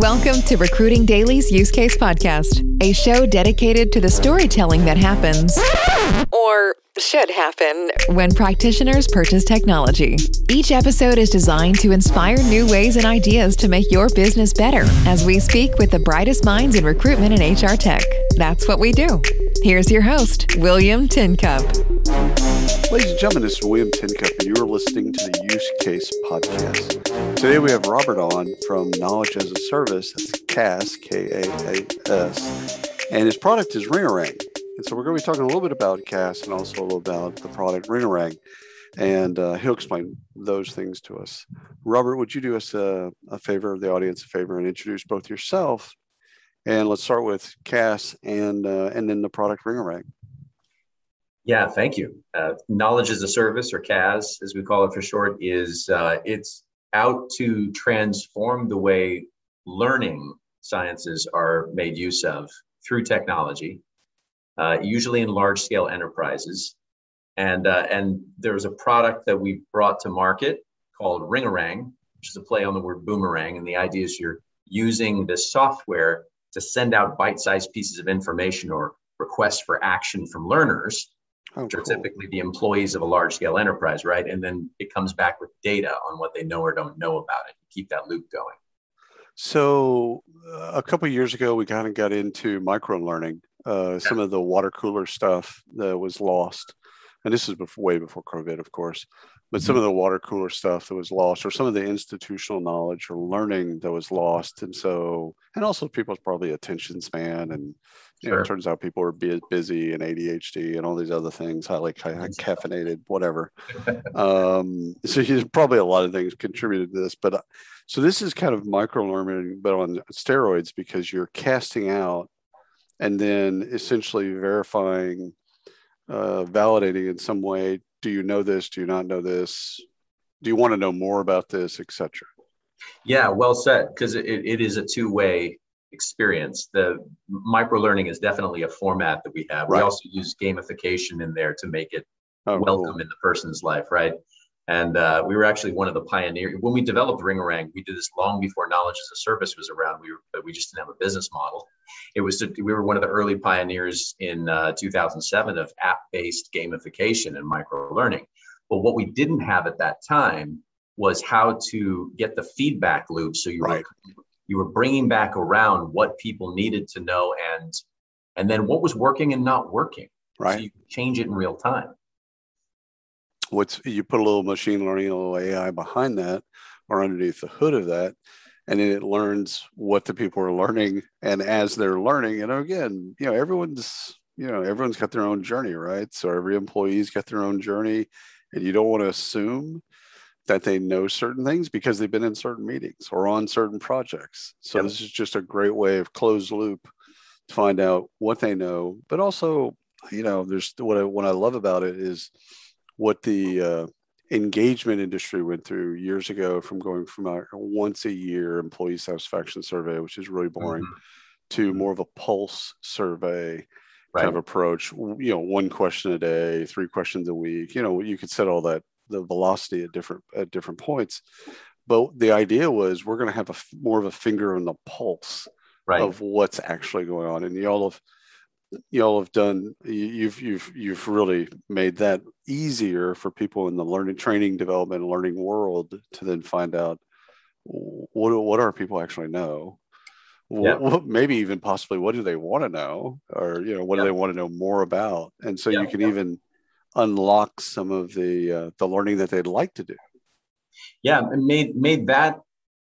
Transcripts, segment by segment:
Welcome to Recruiting Daily's Use Case Podcast, a show dedicated to the storytelling that happens, or should happen, when practitioners purchase technology. Each episode is designed to inspire new ways and ideas to make your business better as we speak with the brightest minds in recruitment and HR tech. That's what we do. Here's your host, William Tincup. Ladies and gentlemen, this is William Tincup, and you are listening to the Use Case Podcast. Today we have Robert on from Knowledge as a Service. That's KaaS, K A A S. And his product is Ringorang. And so we're going to be talking a little bit about KaaS and also a little about the product Ringorang. And uh, he'll explain those things to us. Robert, would you do us a, a favor, the audience a favor, and introduce both yourself and let's start with KaaS and uh, and then the product Ringorang. Yeah, thank you. Uh, Knowledge as a Service, or KaaS, as we call it for short, is uh, it's out to transform the way learning sciences are made use of through technology, uh, usually in large scale enterprises. And, uh, and there's a product that we brought to market called Ringorang, which is a play on the word boomerang. And the idea is you're using this software to send out bite sized pieces of information or requests for action from learners oh, which are cool. typically the employees of a large scale enterprise, right? And then it comes back with data on what they know or don't know about it. Keep that loop going. So uh, a couple years ago, we kind of got into micro learning. Uh. Some of the water cooler stuff that was lost, and this is before, way before COVID, of course. But mm-hmm. some of the water cooler stuff that was lost, or some of the institutional knowledge or learning that was lost, and so, and also people's probably attention span and you know, it turns out people are busy and ADHD and all these other things, highly caffeinated, whatever. um, so there's probably a lot of things contributed to this, but uh, so this is kind of micro learning, but on steroids because you're casting out and then essentially verifying, uh, validating in some way. Do you know this? Do you not know this? Do you want to know more about this, etc. Yeah, well said. Because it, it is a two way experience. The micro learning is definitely a format that we have. Right. We also use gamification in there to make it oh, welcome cool. in the person's life, right? And uh, we were actually one of the pioneers when we developed Ringorang. We did this long before knowledge as a service was around. We were, but we just didn't have a business model. It was to, we were one of the early pioneers in uh, 2007 of app-based gamification and micro learning. But what we didn't have at that time was how to get the feedback loop. So you right. were you were bringing back around what people needed to know and and then what was working and not working right so you change it in real time what's you put a little machine learning a little ai behind that or underneath the hood of that and then it learns what the people are learning and as they're learning and again you know everyone's you know everyone's got their own journey right so every employee's got their own journey and you don't want to assume that they know certain things because they've been in certain meetings or on certain projects. So yep. this is just a great way of closed loop to find out what they know, but also, you know, there's what I, what I love about it is what the uh, engagement industry went through years ago from going from a once a year employee satisfaction survey, which is really boring, mm-hmm. to more of a pulse survey right. kind of approach. You know, one question a day, three questions a week. You know, you could set all that the velocity at different at different points. But the idea was we're going to have a more of a finger on the pulse right. of what's actually going on, and y'all have y'all have done you've you've you've really made that easier for people in the learning training development and learning world to then find out what what our people actually know yeah. what, maybe even possibly what do they want to know or you know what yeah. do they want to know more about and so yeah. you can even unlock some of the uh, the learning that they'd like to do. Yeah, made made that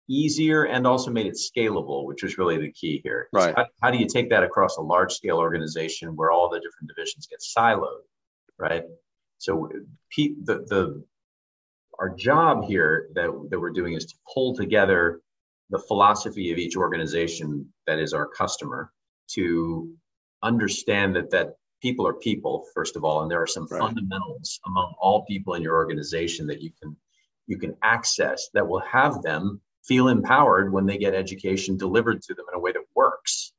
easier and also made it scalable, which was really the key here. Right. How, how, do you take that across a large scale organization where all the different divisions get siloed, right? So the the our job here that, that we're doing is to pull together the philosophy of each organization that is our customer to understand that that people are people first of all and there are some right. fundamentals among all people in your organization that you can you can access that will have them feel empowered when they get education delivered to them in a way that works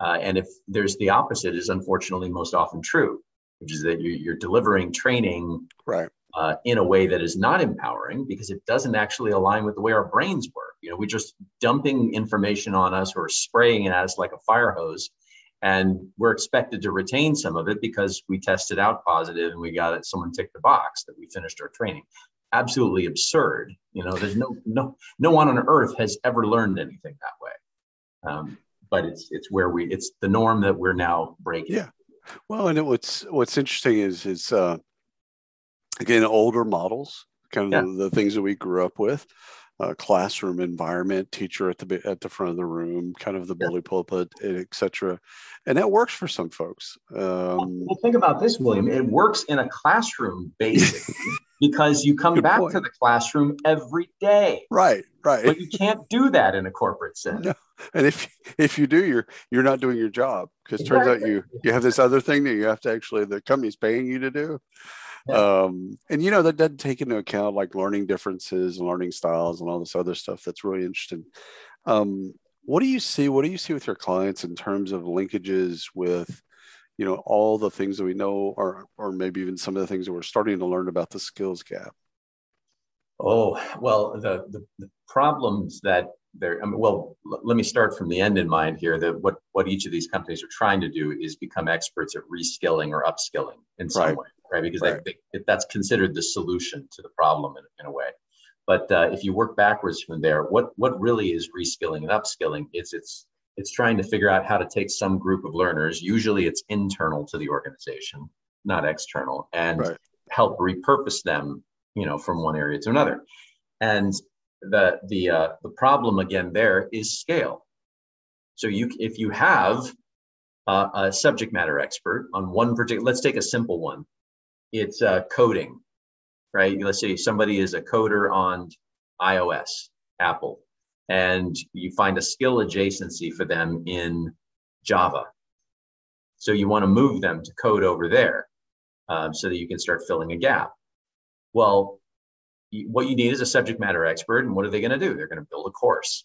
uh, and if there's the opposite is unfortunately most often true which is that you, are delivering training right uh, in a way that is not empowering because it doesn't actually align with the way our brains work You know, we're just dumping information on us or spraying it at us like a fire hose. And we're expected to retain some of it because we tested out positive and we got it, someone ticked the box that we finished our training. Absolutely absurd. You know, there's no no no one on earth has ever learned anything that way. Um, but it's it's where we it's the norm that we're now breaking. Yeah. Well, and it, what's what's interesting is is uh, again older models, kind of yeah. the, the, things that we grew up with, uh, classroom environment, teacher at the at the front of the room, kind of the yeah. bully pulpit, etc. And that works for some folks. Um, well, think about this, William. It works in a classroom basically because you come back point. to the classroom every day. Right, right. But you can't do that in a corporate setting. No. And if if you do, you're you're not doing your job because turns out you you have this other thing that you have to actually the company's paying you to do. Um, and you know that doesn't take into account like learning differences and learning styles and all this other stuff that's really interesting. Um, what do you see? What do you see with your clients in terms of linkages with, you know, all the things that we know, or or maybe even some of the things that we're starting to learn about the skills gap? Oh well, the the, the problems that there. I mean, well, l- let me start from the end in mind here. That what what each of these companies are trying to do is become experts at reskilling or upskilling in some right. way right? Because right. They, they, that's considered the solution to the problem in, in a way. But uh, if you work backwards from there, what what really is reskilling and upskilling? Is it's it's trying to figure out how to take some group of learners. Usually, it's internal to the organization, not external, and right. help repurpose them, you know, from one area to another. And the the uh, the problem again there is scale. So you if you have uh, a subject matter expert on one particular, let's take a simple one, it's uh, coding, right? Let's say somebody is a coder on iOS, Apple, and you find a skill adjacency for them in Java. So you want to move them to code over there um, so that you can start filling a gap. Well, what you need is a subject matter expert. And what are they going to do? They're going to build a course.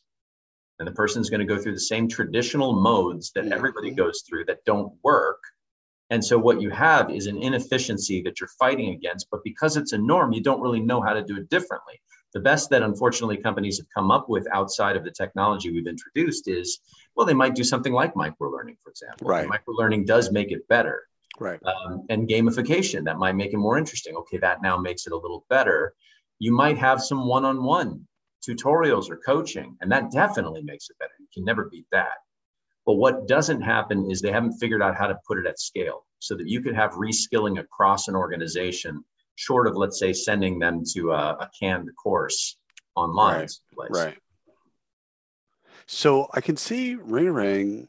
And the person's going to go through the same traditional modes that everybody goes through that don't work and so what you have is an inefficiency that you're fighting against, but because it's a norm, you don't really know how to do it differently. The best that unfortunately companies have come up with outside of the technology we've introduced is, well, they might do something like microlearning, for example. Right. Microlearning does make it better. Right. Um, and gamification that might make it more interesting. Okay, that now makes it a little better. You might have some one-on-one tutorials or coaching, and that definitely makes it better. You can never beat that. But what doesn't happen is they haven't figured out how to put it at scale so that you could have reskilling across an organization, short of, let's say, sending them to a, a canned course online. Right. right. So I can see Ringorang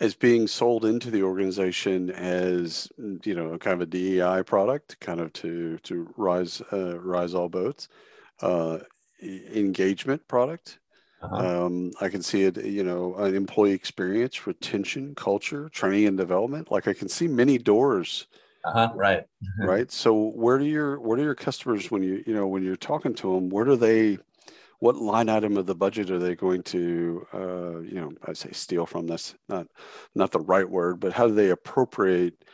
as being sold into the organization as you know kind of a DEI product, kind of to to rise uh, rise all boats, uh, engagement product, uh-huh. Um, I can see it, you know, an employee experience, retention, culture, training and development. Like I can see many doors. Uh-huh. Right. right. So where do your where do your customers when you you know when you're talking to them, where do they what line item of the budget are they going to uh, you know I say steal from? That's not not the right word, but how do they appropriate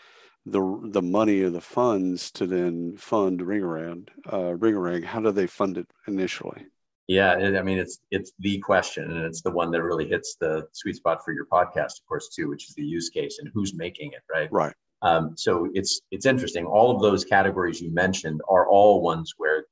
the the money or the funds to then fund ring around Uh, Ringorang, how do they fund it initially? Yeah, I mean it's it's the question, and it's the one that really hits the sweet spot for your podcast, of course, too, which is the use case and who's making it, right? Right. Um, so it's it's interesting. All of those categories you mentioned are all ones where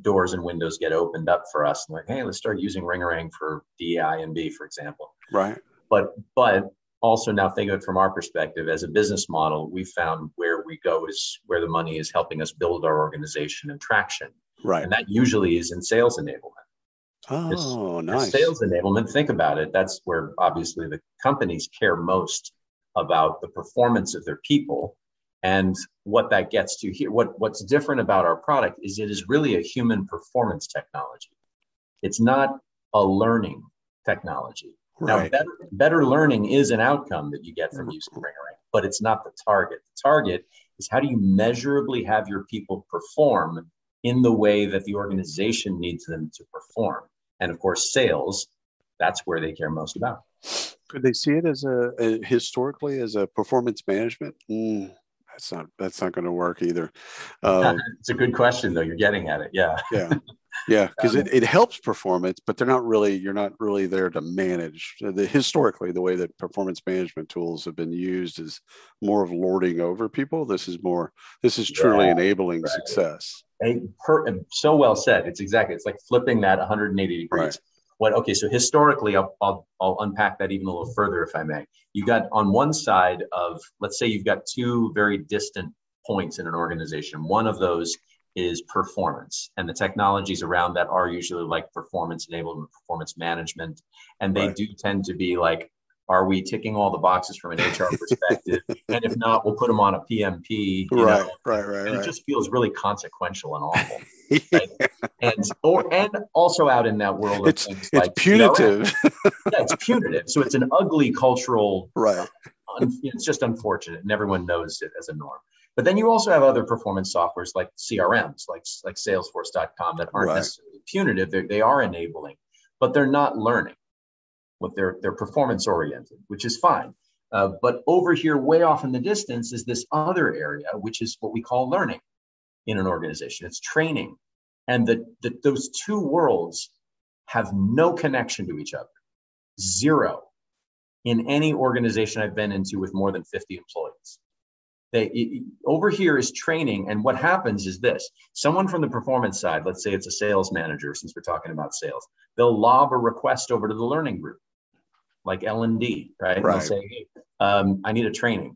doors and windows get opened up for us. And like, hey, let's start using Ringorang for DEI and B, for example. Right. But but also now think of it from our perspective as a business model. We found where we go is where the money is helping us build our organization and traction. Right. And that usually is in sales enablement. Oh, nice. Sales enablement, think about it. That's where obviously the companies care most about the performance of their people. And what that gets to here, what, what's different about our product is it is really a human performance technology. It's not a learning technology. Right. Now, better, better learning is an outcome that you get from mm-hmm. using Ringorang, but it's not the target. The target is how do you measurably have your people perform in the way that the organization needs them to perform. And of course, sales, that's where they care most about. Could they see it as a, a historically as a performance management? Mm, that's not that's not going to work either. Um, it's a good question, though. You're getting at it, yeah. yeah. Yeah, because um, it, it helps performance, but they're not really you're not really there to manage. The, historically, the way that performance management tools have been used is more of lording over people. This is more this is truly yeah, enabling right. success. per, so well said. It's exactly it's like flipping that 180 degrees. Right. What okay? So historically, I'll, I'll I'll unpack that even a little further if I may. You got on one side of let's say you've got two very distant points in an organization. One of those is performance and the technologies around that are usually like performance enablement performance management and they right. do tend to be like are we ticking all the boxes from an hr perspective and if not we'll put them on a pmp right, know? right right and right it just feels really consequential and awful right? and or and also out in that world it's, it's like punitive yeah it's punitive so it's an ugly cultural right it's just unfortunate and everyone knows it as a norm but then you also have other performance softwares like CRMs, like, like Salesforce.com, that aren't right. necessarily punitive. They're, they are enabling, but they're not learning. What they're, they're performance oriented, which is fine. Uh, but over here, way off in the distance, is this other area, which is what we call learning in an organization. It's training. And the, the, those two worlds have no connection to each other. Zero in any organization I've been into with more than 50 employees. They over here is training, and what happens is this: someone from the performance side, let's say it's a sales manager, since we're talking about sales, they'll lob a request over to the learning group, like L and D, right? right. They'll say, hey, um, I need a training.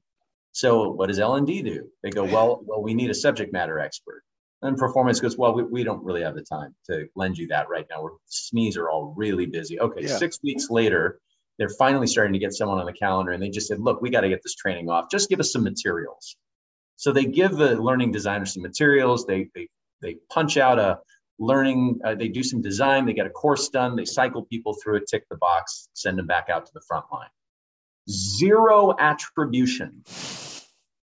So what does L and D do? They go, well, well, we need a subject matter expert. And performance goes, well, we, we don't really have the time to lend you that right now. We're SMEs are all really busy. Okay, yeah. six weeks later, they're finally starting to get someone on the calendar and they just said, look, we got to get this training off. Just give us some materials. So they give the learning designer some materials. They, they, they punch out a learning, uh, they do some design, they get a course done, they cycle people through it, tick the box, send them back out to the front line. Zero attribution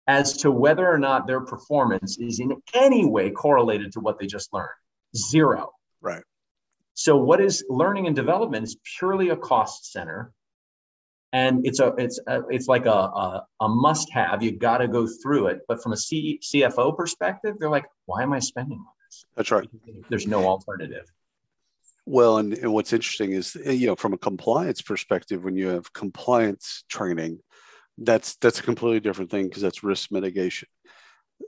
as to whether or not their performance is in any way correlated to what they just learned. Zero. Right. So what is learning and development is purely a cost center. And it's a it's a, it's like a, a, a must have. You got to go through it. But from a C, CFO perspective, they're like, why am I spending on this? That's right. There's no alternative. Well, and, and what's interesting is, you know, from a compliance perspective, when you have compliance training, that's that's a completely different thing because that's risk mitigation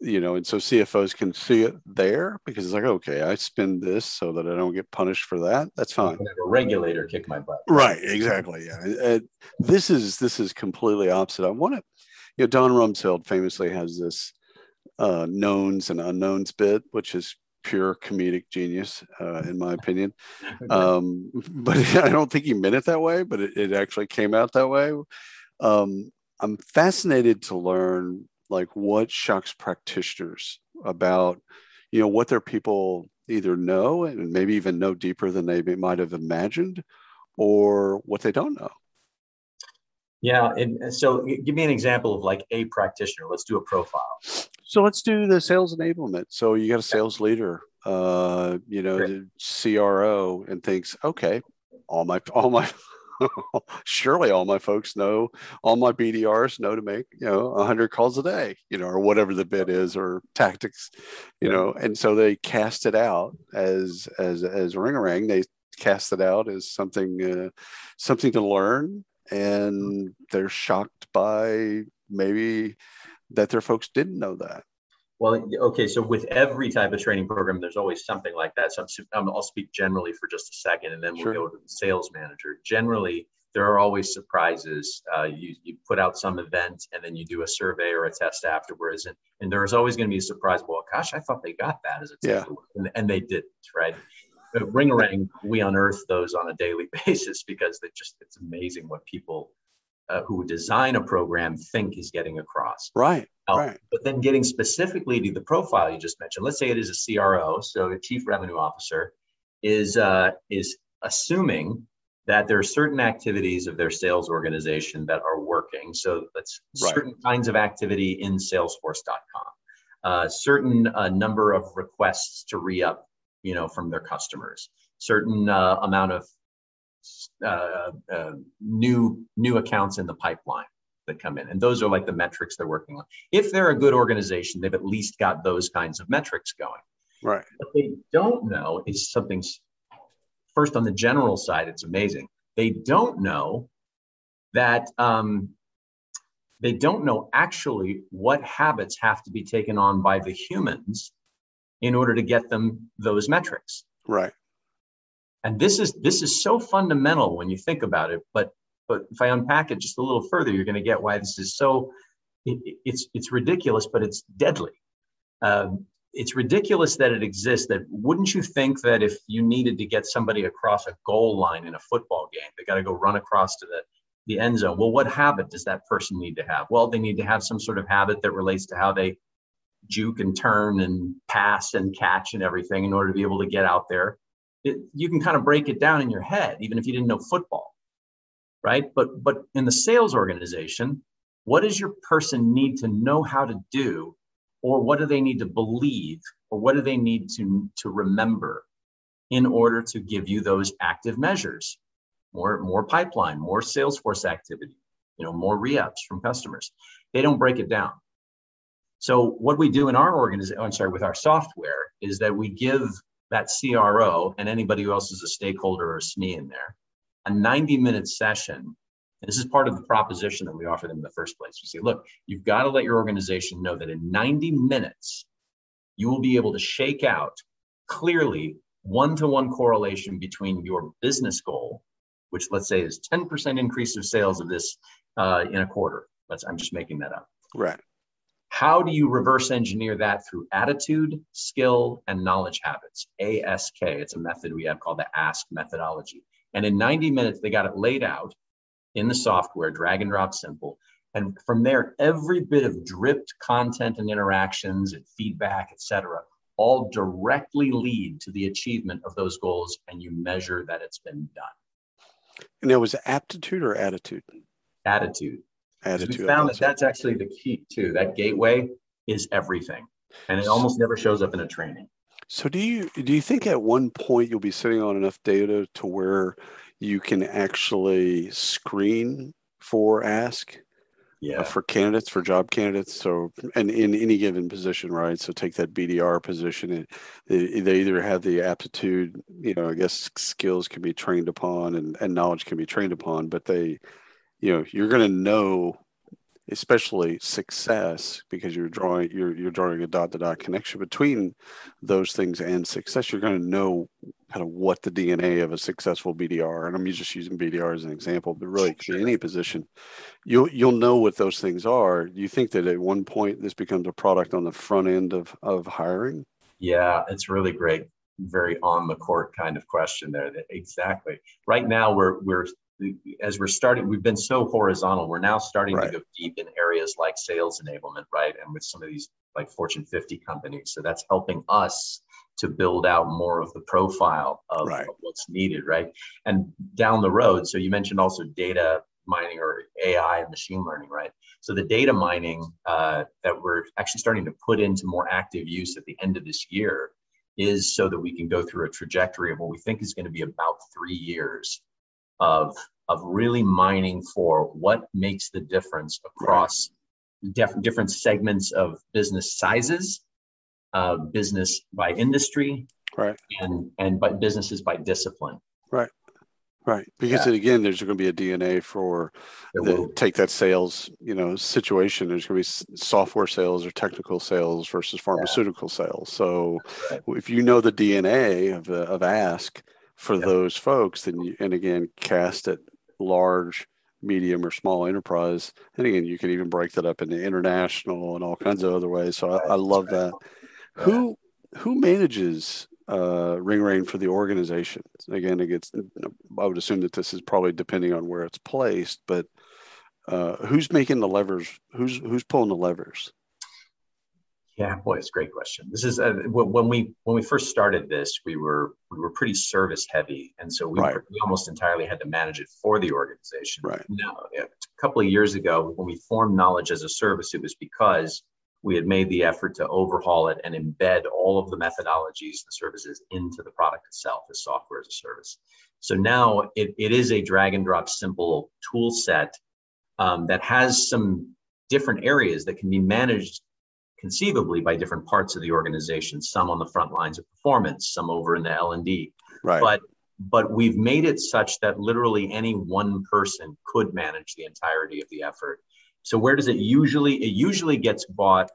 you know, and so CFOs can see it there because it's like, okay, I spend this so that I don't get punished for that. That's fine. a regulator kick my butt. Right. Exactly. Yeah. And this is this is completely opposite. I want to, you know, Don Rumsfeld famously has this uh, knowns and unknowns bit, which is pure comedic genius, uh, in my opinion. Um, but I don't think he meant it that way, but it, it actually came out that way. Um, I'm fascinated to learn like what shocks practitioners about you know what their people either know and maybe even know deeper than they might have imagined or what they don't know. Yeah and so give me an example of like a practitioner. Let's do a profile. So let's do the sales enablement. So you got a sales leader uh you know the cro and thinks okay all my all my surely all my folks know, all my BDRs know to make, you know, 100 calls a day, you know, or whatever the bid is or tactics, you know, and so they cast it out as, as, as Ringorang. they cast it out as something, uh, something to learn. And they're shocked by maybe that their folks didn't know that. Well, okay. So with every type of training program, there's always something like that. So i will speak generally for just a second, and then we'll sure. go to the sales manager. Generally, there are always surprises. Uh, you, you put out some event, and then you do a survey or a test afterwards, and, and there's always going to be a surprise. Well, gosh, I thought they got that as a yeah. and, and they didn't, right? But Ringorang, we unearth those on a daily basis because they just it's amazing what people uh, who design a program think is getting across. Right. Right. But then getting specifically to the profile you just mentioned, let's say it is a CRO, so a chief revenue officer is uh, is assuming that there are certain activities of their sales organization that are working. So that's right. certain kinds of activity in Salesforce.com, uh, certain uh, number of requests to re-up, you know, from their customers, certain uh, amount of uh, uh, new new accounts in the pipeline that come in and those are like the metrics they're working on if they're a good organization they've at least got those kinds of metrics going Right. What they don't know is something. First, on the general side, it's amazing. They don't know that um, they don't know actually what habits have to be taken on by the humans in order to get them those metrics. Right. And this is this is so fundamental when you think about it. But but if I unpack it just a little further, you're going to get why this is so. It, it's it's ridiculous, but it's deadly. Um, it's ridiculous that it exists. That wouldn't you think that if you needed to get somebody across a goal line in a football game, they got to go run across to the the end zone. Well, what habit does that person need to have? Well, they need to have some sort of habit that relates to how they juke and turn and pass and catch and everything in order to be able to get out there. It, you can kind of break it down in your head, even if you didn't know football, right? But but in the sales organization, what does your person need to know how to do, or what do they need to believe, or what do they need to to remember in order to give you those active measures? more more pipeline, more Salesforce activity, you know, more re-ups from customers. They don't break it down. So what we do in our organization, I'm sorry, with our software is that we give that CRO and anybody who else is a stakeholder or a SME in there a 90 minute session. And this is part of the proposition that we offer them in the first place. We say, look, you've got to let your organization know that in 90 minutes, you will be able to shake out clearly one to one correlation between your business goal which let's say is 10% increase of sales of this uh, in a quarter. Let's, I'm just making that up. Right. How do you reverse engineer that through attitude, skill, and knowledge habits? ASK. It's a method we have called the ASK methodology. And in 90 minutes, they got it laid out in the software, drag and drop simple. And from there, every bit of dripped content and interactions and feedback, et cetera, all directly lead to the achievement of those goals. And you measure that it's been done. And it was aptitude or attitude? Attitude. Attitude. We found that that's actually the key too. That gateway is everything, and it almost never shows up in a training. So do you do you think at one point you'll be sitting on enough data to where you can actually screen for ask uh, yeah. uh, for candidates for job candidates so and in any given position right so take that bdr position and they, they either have the aptitude you know i guess skills can be trained upon and, and knowledge can be trained upon but they you know you're going to know especially success because you're drawing you're you're drawing a dot to dot connection between those things and success you're going to know kind of what the dna of a successful bdr and i'm just using bdr as an example but really be any position. You'll you'll know what those things are. Do you think that at one point this becomes a product on the front end of of hiring? Yeah it's really great very on the court kind of question there exactly. Right now we're we're as we're starting, we've been so horizontal. We're now starting right. to go deep in areas like sales enablement, right? And with some of these like Fortune 50 companies. So that's helping us to build out more of the profile of, right. of what's needed, right? And down the road, so you mentioned also data mining or AI and machine learning, right? So the data mining uh, that we're actually starting to put into more active use at the end of this year is so that we can go through a trajectory of what we think is going to be about three years of of really mining for what makes the difference across right. def- different segments of business sizes, uh, business by industry, right, and and by businesses by discipline. Right. Right, because yeah. again, there's going to be a DNA for the, take that sales, you know, situation. There's going to be software sales or technical sales versus pharmaceutical yeah. sales. So, right. if you know the DNA of of Ask, for yep. those folks then you, and again cast it large medium or small enterprise. And again you can even break that up into international and all kinds of other ways. So i, I love that. Who who manages uh, Ringorang for the organization? Again it gets i would assume that this is probably depending on where it's placed but uh, who's making the levers who's who's pulling the levers yeah, boy, it's a great question. This is uh, when we when we first started this, we were we were pretty service heavy, and so we, right. we almost entirely had to manage it for the organization. Right. Now, a couple of years ago, when we formed Knowledge as a Service, it was because we had made the effort to overhaul it and embed all of the methodologies and services into the product itself as software as a service. So now it, it is a drag and drop simple tool set um, that has some different areas that can be managed conceivably by different parts of the organization some on the front lines of performance some over in the l&d right. But but we've made it such that literally any one person could manage the entirety of the effort. So where does it usually it usually gets bought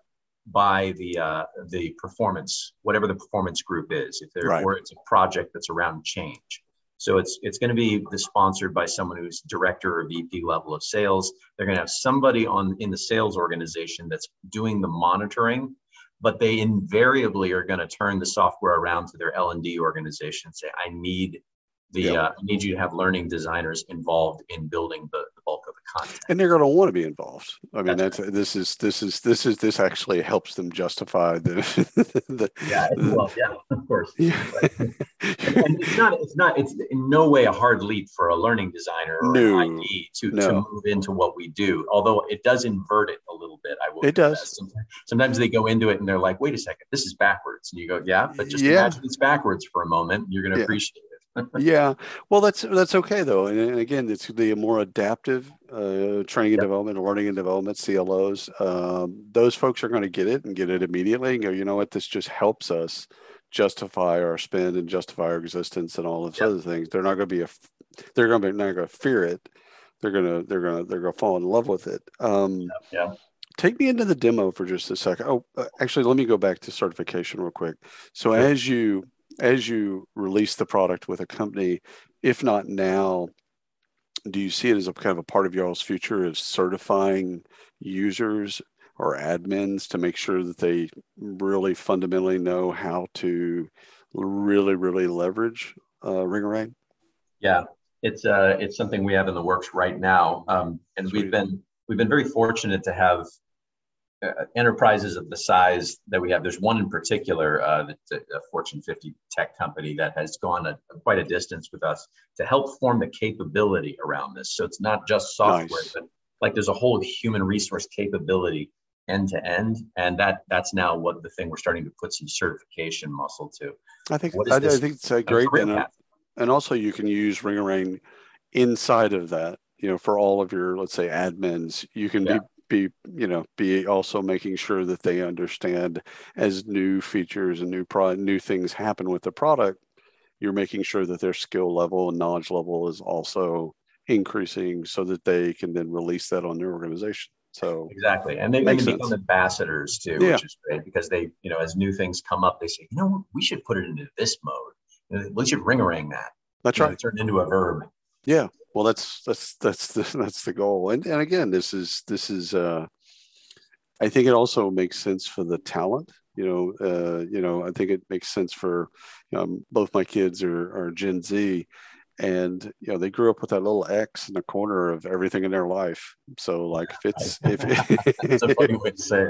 by the uh, the performance whatever the performance group is if there Right. or it's a project that's around change so it's it's going to be sponsored by someone who's director or VP level of sales. They're going to have somebody on in the sales organization that's doing the monitoring, but they invariably are going to turn the software around to their L and D organization and say, "I need the Yeah. uh, I need you to have learning designers involved in building the, content." and they're going to want to be involved. I mean, That's that's, this is this is this is this actually helps them justify the, the Yeah, well, yeah, of course. yeah. and it's not it's not it's in no way a hard leap for a learning designer or No, an ID to, to move into what we do although it does invert it a little bit i will It does. sometimes, sometimes they go into it and they're like wait a second this is backwards and you go yeah but just Yeah. imagine it's backwards for a moment you're going to Yeah. appreciate it yeah. Well that's that's okay though and, and again it's the more adaptive uh, training and Yep. development learning and development clos um, those folks are going to get it and get it immediately and go you know what? This just helps us justify our spend and justify our existence and all those Yep. other things. They're not going to be a they're going to be not going to fear it. They're going to they're going to they're going to fall in love with it. Um, yeah. take me into the demo for just a second. Oh uh, actually let me go back to certification real quick. So as you as you release the product with a company if not now do you see it as a kind of a part of y'all's future of certifying users or admins to make sure that they really fundamentally know how to really really leverage uh, ringorang yeah. It's uh it's something we have in the works right now. Um, and Sweet. we've been we've been very fortunate to have uh, enterprises of the size that we have. There's one in particular uh, a, a Fortune 50 tech company that has gone a, quite a distance with us to help form the capability around this. So it's not just software, Nice. but like there's a whole human resource capability end to end, and that that's now what the thing we're starting to put some certification muscle to. i think I, I think it's A great and, path. and also you can use ringorang inside of that you know for all of your let's say admins you can Yeah. be be you know be also making sure that they understand as new features and new pro new things happen with the product you're making sure that their skill level and knowledge level is also increasing so that they can then release that on their organization so Exactly. And they, they become sense. ambassadors too, Yeah. which is great because they, you know, as new things come up, they say, you know, we should put it into this mode. You know, We should Ringorang that. that's You know, right Turn it into a verb. Yeah, well, that's that's that's the, that's the goal, and and again, this is this is. Uh, I think it also makes sense for the talent. You know, uh, you know, I think it makes sense for um, both my kids are, are Gen Z, and you know they grew up with that little X in the corner of everything in their life. So like if it's if That's a funny way to say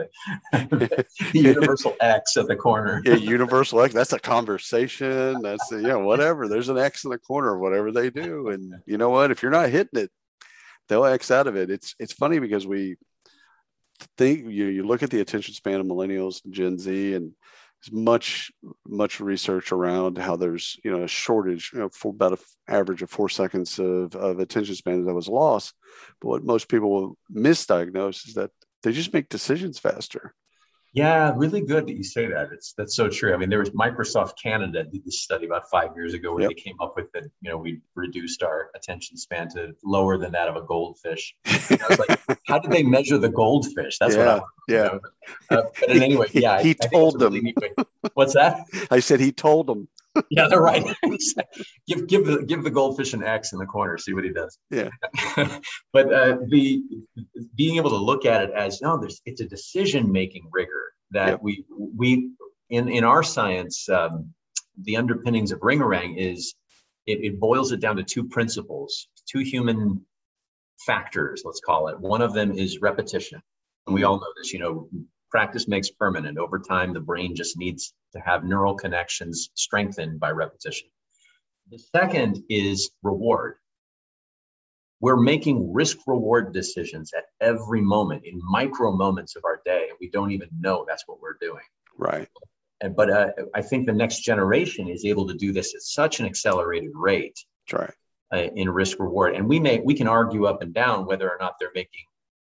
it. universal X at the corner. yeah, universal X. That's a conversation. That's a, you know whatever. There's an X in the corner of whatever they do, and you know what? If you're not hitting it, they'll X out of it. It's it's funny because we think you you look at the attention span of millennials, and Gen Z, and much much research around how there's you know a shortage you know for about an average of four seconds of, of attention span that was lost. But what most people will misdiagnose is that they just make decisions faster. Yeah, really good that you say that. It's that's so true. I mean, there was Microsoft Canada did this study about five years ago where Yep. they came up with that, you know, we reduced our attention span to lower than that of a goldfish. I was like, how did they measure the goldfish? That's what I Yeah. Uh, but anyway, yeah, I- He I told really them. neat. What's that? I said he told them. Yeah, they're right. give give the give the goldfish an X in the corner, see what he does. Yeah. but uh, the being able to look at it as no, there's it's a decision making rigor that Yep. we we in in our science um, the underpinnings of Ringorang is it, it boils it down to two principles, two human factors, let's call it. One of them is repetition. And we all know this, you know, practice makes permanent. Over time, the brain just needs to have neural connections strengthened by repetition. The second is reward. We're making risk reward decisions at every moment in micro moments of our day, and we don't even know that's what we're doing. Right. And, but uh, I think the next generation is able to do this at such an accelerated rate That's right. uh, in risk reward. And we may we can argue up and down whether or not they're making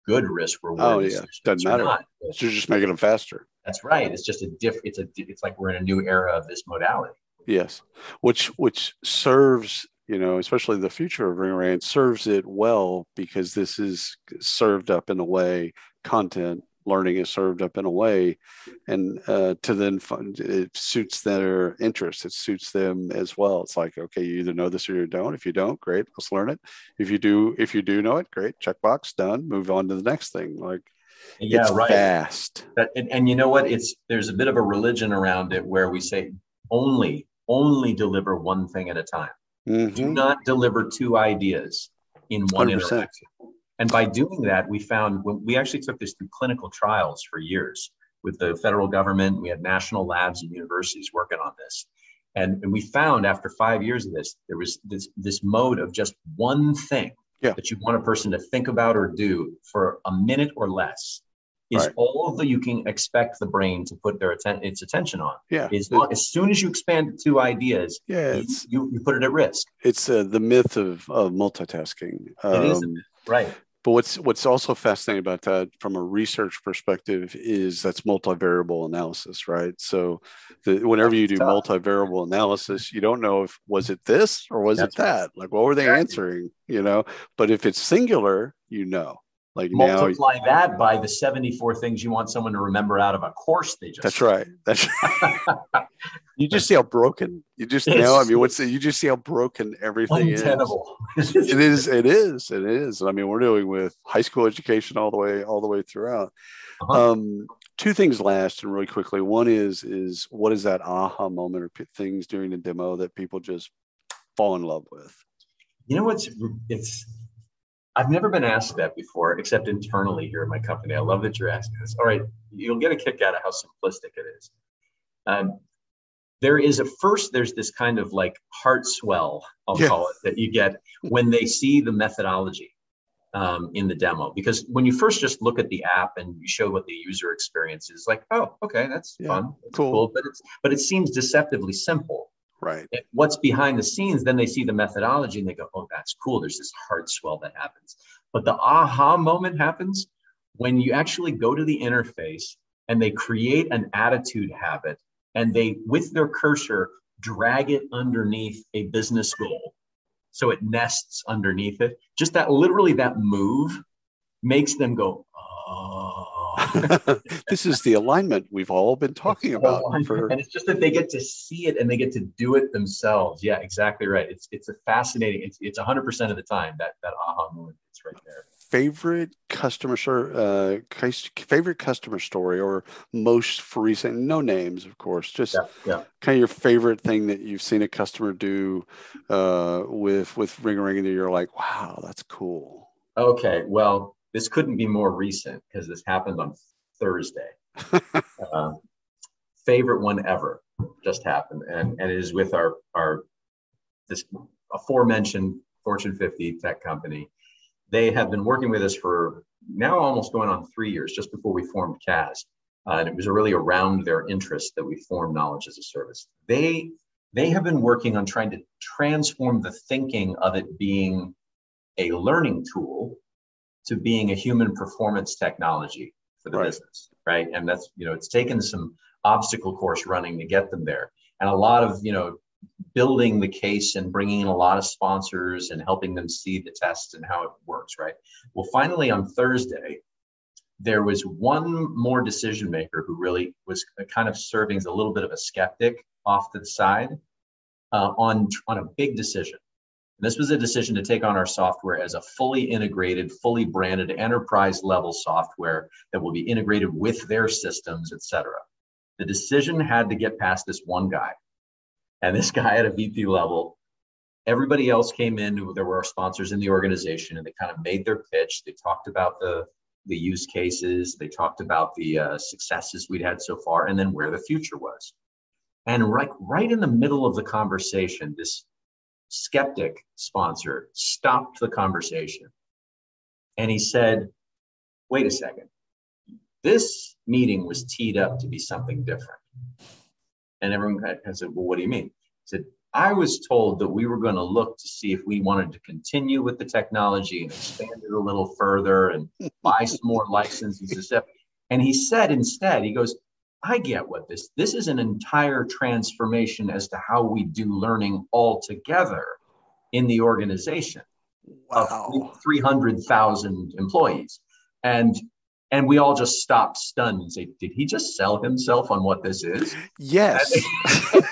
good risk oh, reward. Oh, yeah. Doesn't matter. not. So you're just making them faster. That's right. It's just a diff. It's a. It's like we're in a new era of this modality. Yes, which which serves you know, especially the future of Ring serves it well because this is served up in a way content learning is served up in a way and uh, to then find it suits their interest it suits them as well. It's like okay you either know this or you don't. If you don't great let's learn it. If you do if you do know it great checkbox done move on to the next thing. Like yeah it's right. fast. That, and, and you know what? It's there's a bit of a religion around it where we say only only deliver one thing at a time. Mm-hmm. do not deliver two ideas in one 100%. interaction and by doing that, we found we actually took this through clinical trials for years with the federal government. We had national labs and universities working on this. And, and we found after five years of this, there was this, this mode of just one thing yeah. that you want a person to think about or do for a minute or less is right. all that you can expect the brain to put their atten- its attention on. Yeah. Is as soon as you expand two ideas, yeah, you, you, you, put it at risk. It's uh, the myth of, of multitasking. Um, it is, right. But what's what's also fascinating about that from a research perspective is that's multivariable analysis, right? So the, whenever you do multivariable analysis, you don't know if was it this or was that's it that? Right. Like what were they answering? You know, but if it's singular, you know. Like multiply now, that by the 74 things you want someone to remember out of a course they just That's right. That's you just see how broken you just it's, know. I mean, what's you just see how broken everything untenable. is. it is. It is. It is. I mean, we're dealing with high school education all the way, all the way throughout. Uh-huh. Um, two things last and really quickly. One is is what is that aha moment or things during the demo that people just fall in love with? You know what's it's I've never been asked that before, except internally here at my company. I love that you're asking this. All right, you'll get a kick out of how simplistic it is. Um, there is a first, there's this kind of like heart swell, I'll yeah. call it, that you get when they see the methodology um, in the demo. Because when you first just look at the app and you show what the user experience is, like, oh, okay, that's yeah, fun, that's cool. cool, but it's but it seems deceptively simple. Right. what's behind the scenes, then they see the methodology and they go, oh, that's cool. There's this heart swell that happens. But the aha moment happens when you actually go to the interface and they create an attitude habit and they, with their cursor, drag it underneath a business goal. So it nests underneath it. Just that literally that move makes them go, this is the alignment we've all been talking about. For... And it's just that they get to see it and they get to do it themselves. Yeah, exactly right. It's it's a fascinating. It's it's 100 percent of the time that that aha moment. It's right there. Favorite customer uh, favorite customer story or most recent? No names, of course. Just yeah, yeah. kind of your favorite thing that you've seen a customer do uh, with with Ring Ring that you're like, wow, that's cool. Okay, well, this couldn't be more recent because this happened on Thursday. uh, favorite one ever just happened, and, and it is with our our this aforementioned Fortune 50 tech company. They have been working with us for now almost going on three years, just before we formed KaaS. Uh, and it was really around their interest that we formed Knowledge as a Service. They they have been working on trying to transform the thinking of it being a learning tool to being a human performance technology for the right. business, right? And that's, you know, it's taken some obstacle course running to get them there. And a lot of, you know, building the case and bringing in a lot of sponsors and helping them see the test and how it works, right? Well, finally on Thursday, there was one more decision maker who really was kind of serving as a little bit of a skeptic off to the side uh, on, on a big decision. This was a decision to take on our software as a fully integrated, fully branded enterprise level software that will be integrated with their systems, et cetera. The decision had to get past this one guy. And this guy at a VP level, everybody else came in, there were our sponsors in the organization, and they kind of made their pitch. They talked about the, the use cases, they talked about the uh, successes we'd had so far, and then where the future was. And right, right in the middle of the conversation, this skeptic sponsor stopped the conversation and he said, wait a second, this meeting was teed up to be something different. And everyone kind of said, well, what do you mean? He said, I was told that we were going to look to see if we wanted to continue with the technology and expand it a little further and buy some more licenses and stuff. And he said instead, he goes, I get what this this is an entire transformation as to how we do learning altogether in the organization wow. of 300,000 employees. And and we all just stopped stunned and say, did he just sell himself on what this is? Yes.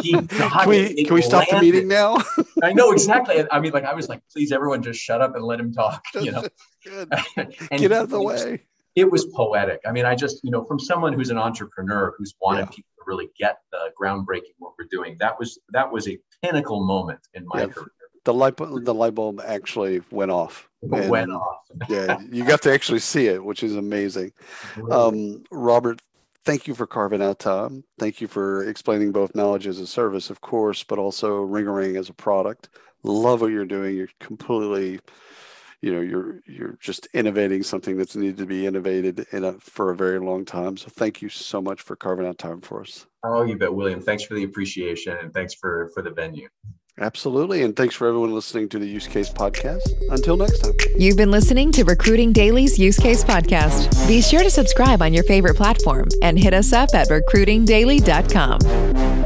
can we, can we stop the meeting now? I know exactly. I mean, like I was like, please, everyone, just shut up and let him talk. You know, Get out of the way. It was poetic. I mean, I just, you know, from someone who's an entrepreneur who's wanted Yeah. people to really get the groundbreaking what we're doing. That was that was a pinnacle moment in my Yeah. career. The light, the light bulb actually went off. It went off. yeah, you got to actually see it, which is amazing. Um, Robert, thank you for carving out time. Thank you for explaining both knowledge as a service, of course, but also Ringorang as a product. Love what you're doing. You're completely, you know, you're you're just innovating something that's needed to be innovated in a, for a very long time. So thank you so much for carving out time for us. Oh, you bet, William. Thanks for the appreciation and thanks for for the venue. Absolutely, and thanks for everyone listening to the Use Case Podcast. Until next time. You've been listening to Recruiting Daily's Use Case Podcast. Be sure to subscribe on your favorite platform and hit us up at recruitingdaily.com.